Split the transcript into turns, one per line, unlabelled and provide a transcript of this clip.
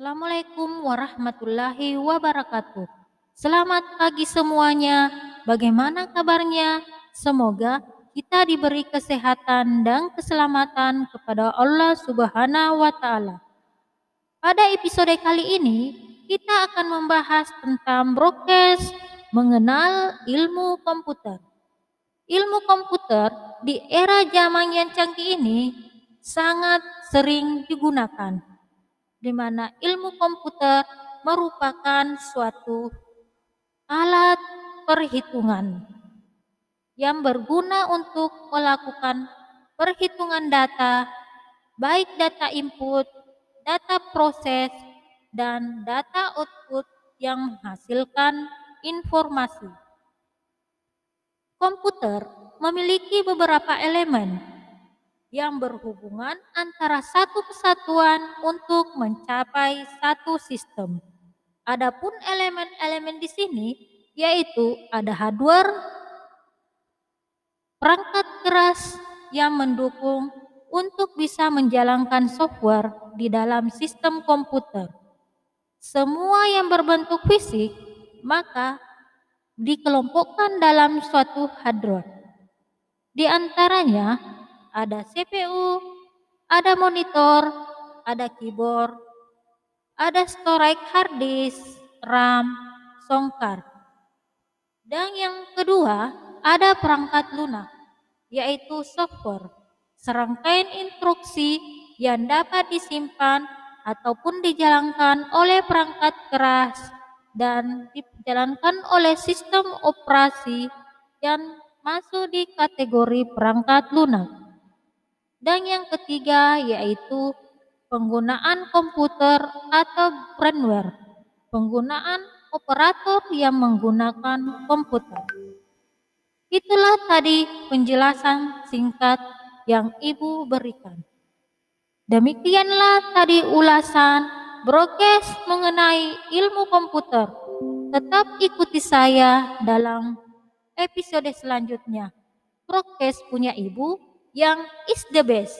Assalamualaikum warahmatullahi wabarakatuh. Selamat pagi semuanya. Bagaimana kabarnya? Semoga kita diberi kesehatan dan keselamatan kepada Allah Subhanahu wa taala. Pada episode kali ini, kita akan membahas tentang broadcast mengenal ilmu komputer. Ilmu komputer di era zaman yang canggih ini sangat sering digunakan di mana ilmu komputer merupakan suatu alat perhitungan yang berguna untuk melakukan perhitungan data, baik data input, data proses, dan data output yang menghasilkan informasi. Komputer memiliki beberapa elemen yang berhubungan antara satu kesatuan untuk mencapai satu sistem. Adapun elemen-elemen di sini yaitu ada hardware, perangkat keras yang mendukung untuk bisa menjalankan software di dalam sistem komputer. Semua yang berbentuk fisik maka dikelompokkan dalam suatu hardware. Di antaranya ada CPU, ada monitor, ada keyboard, ada storage hard disk, RAM, sound card. Dan yang kedua, ada perangkat lunak, yaitu software, serangkaian instruksi yang dapat disimpan ataupun dijalankan oleh perangkat keras dan dijalankan oleh sistem operasi yang masuk di kategori perangkat lunak. Dan yang ketiga yaitu penggunaan komputer atau firmware. Penggunaan operator yang menggunakan komputer. Itulah tadi penjelasan singkat yang Ibu berikan. Demikianlah tadi ulasan broadcast mengenai ilmu komputer. Tetap ikuti saya dalam episode selanjutnya. Broadcast punya Ibu yang is the best.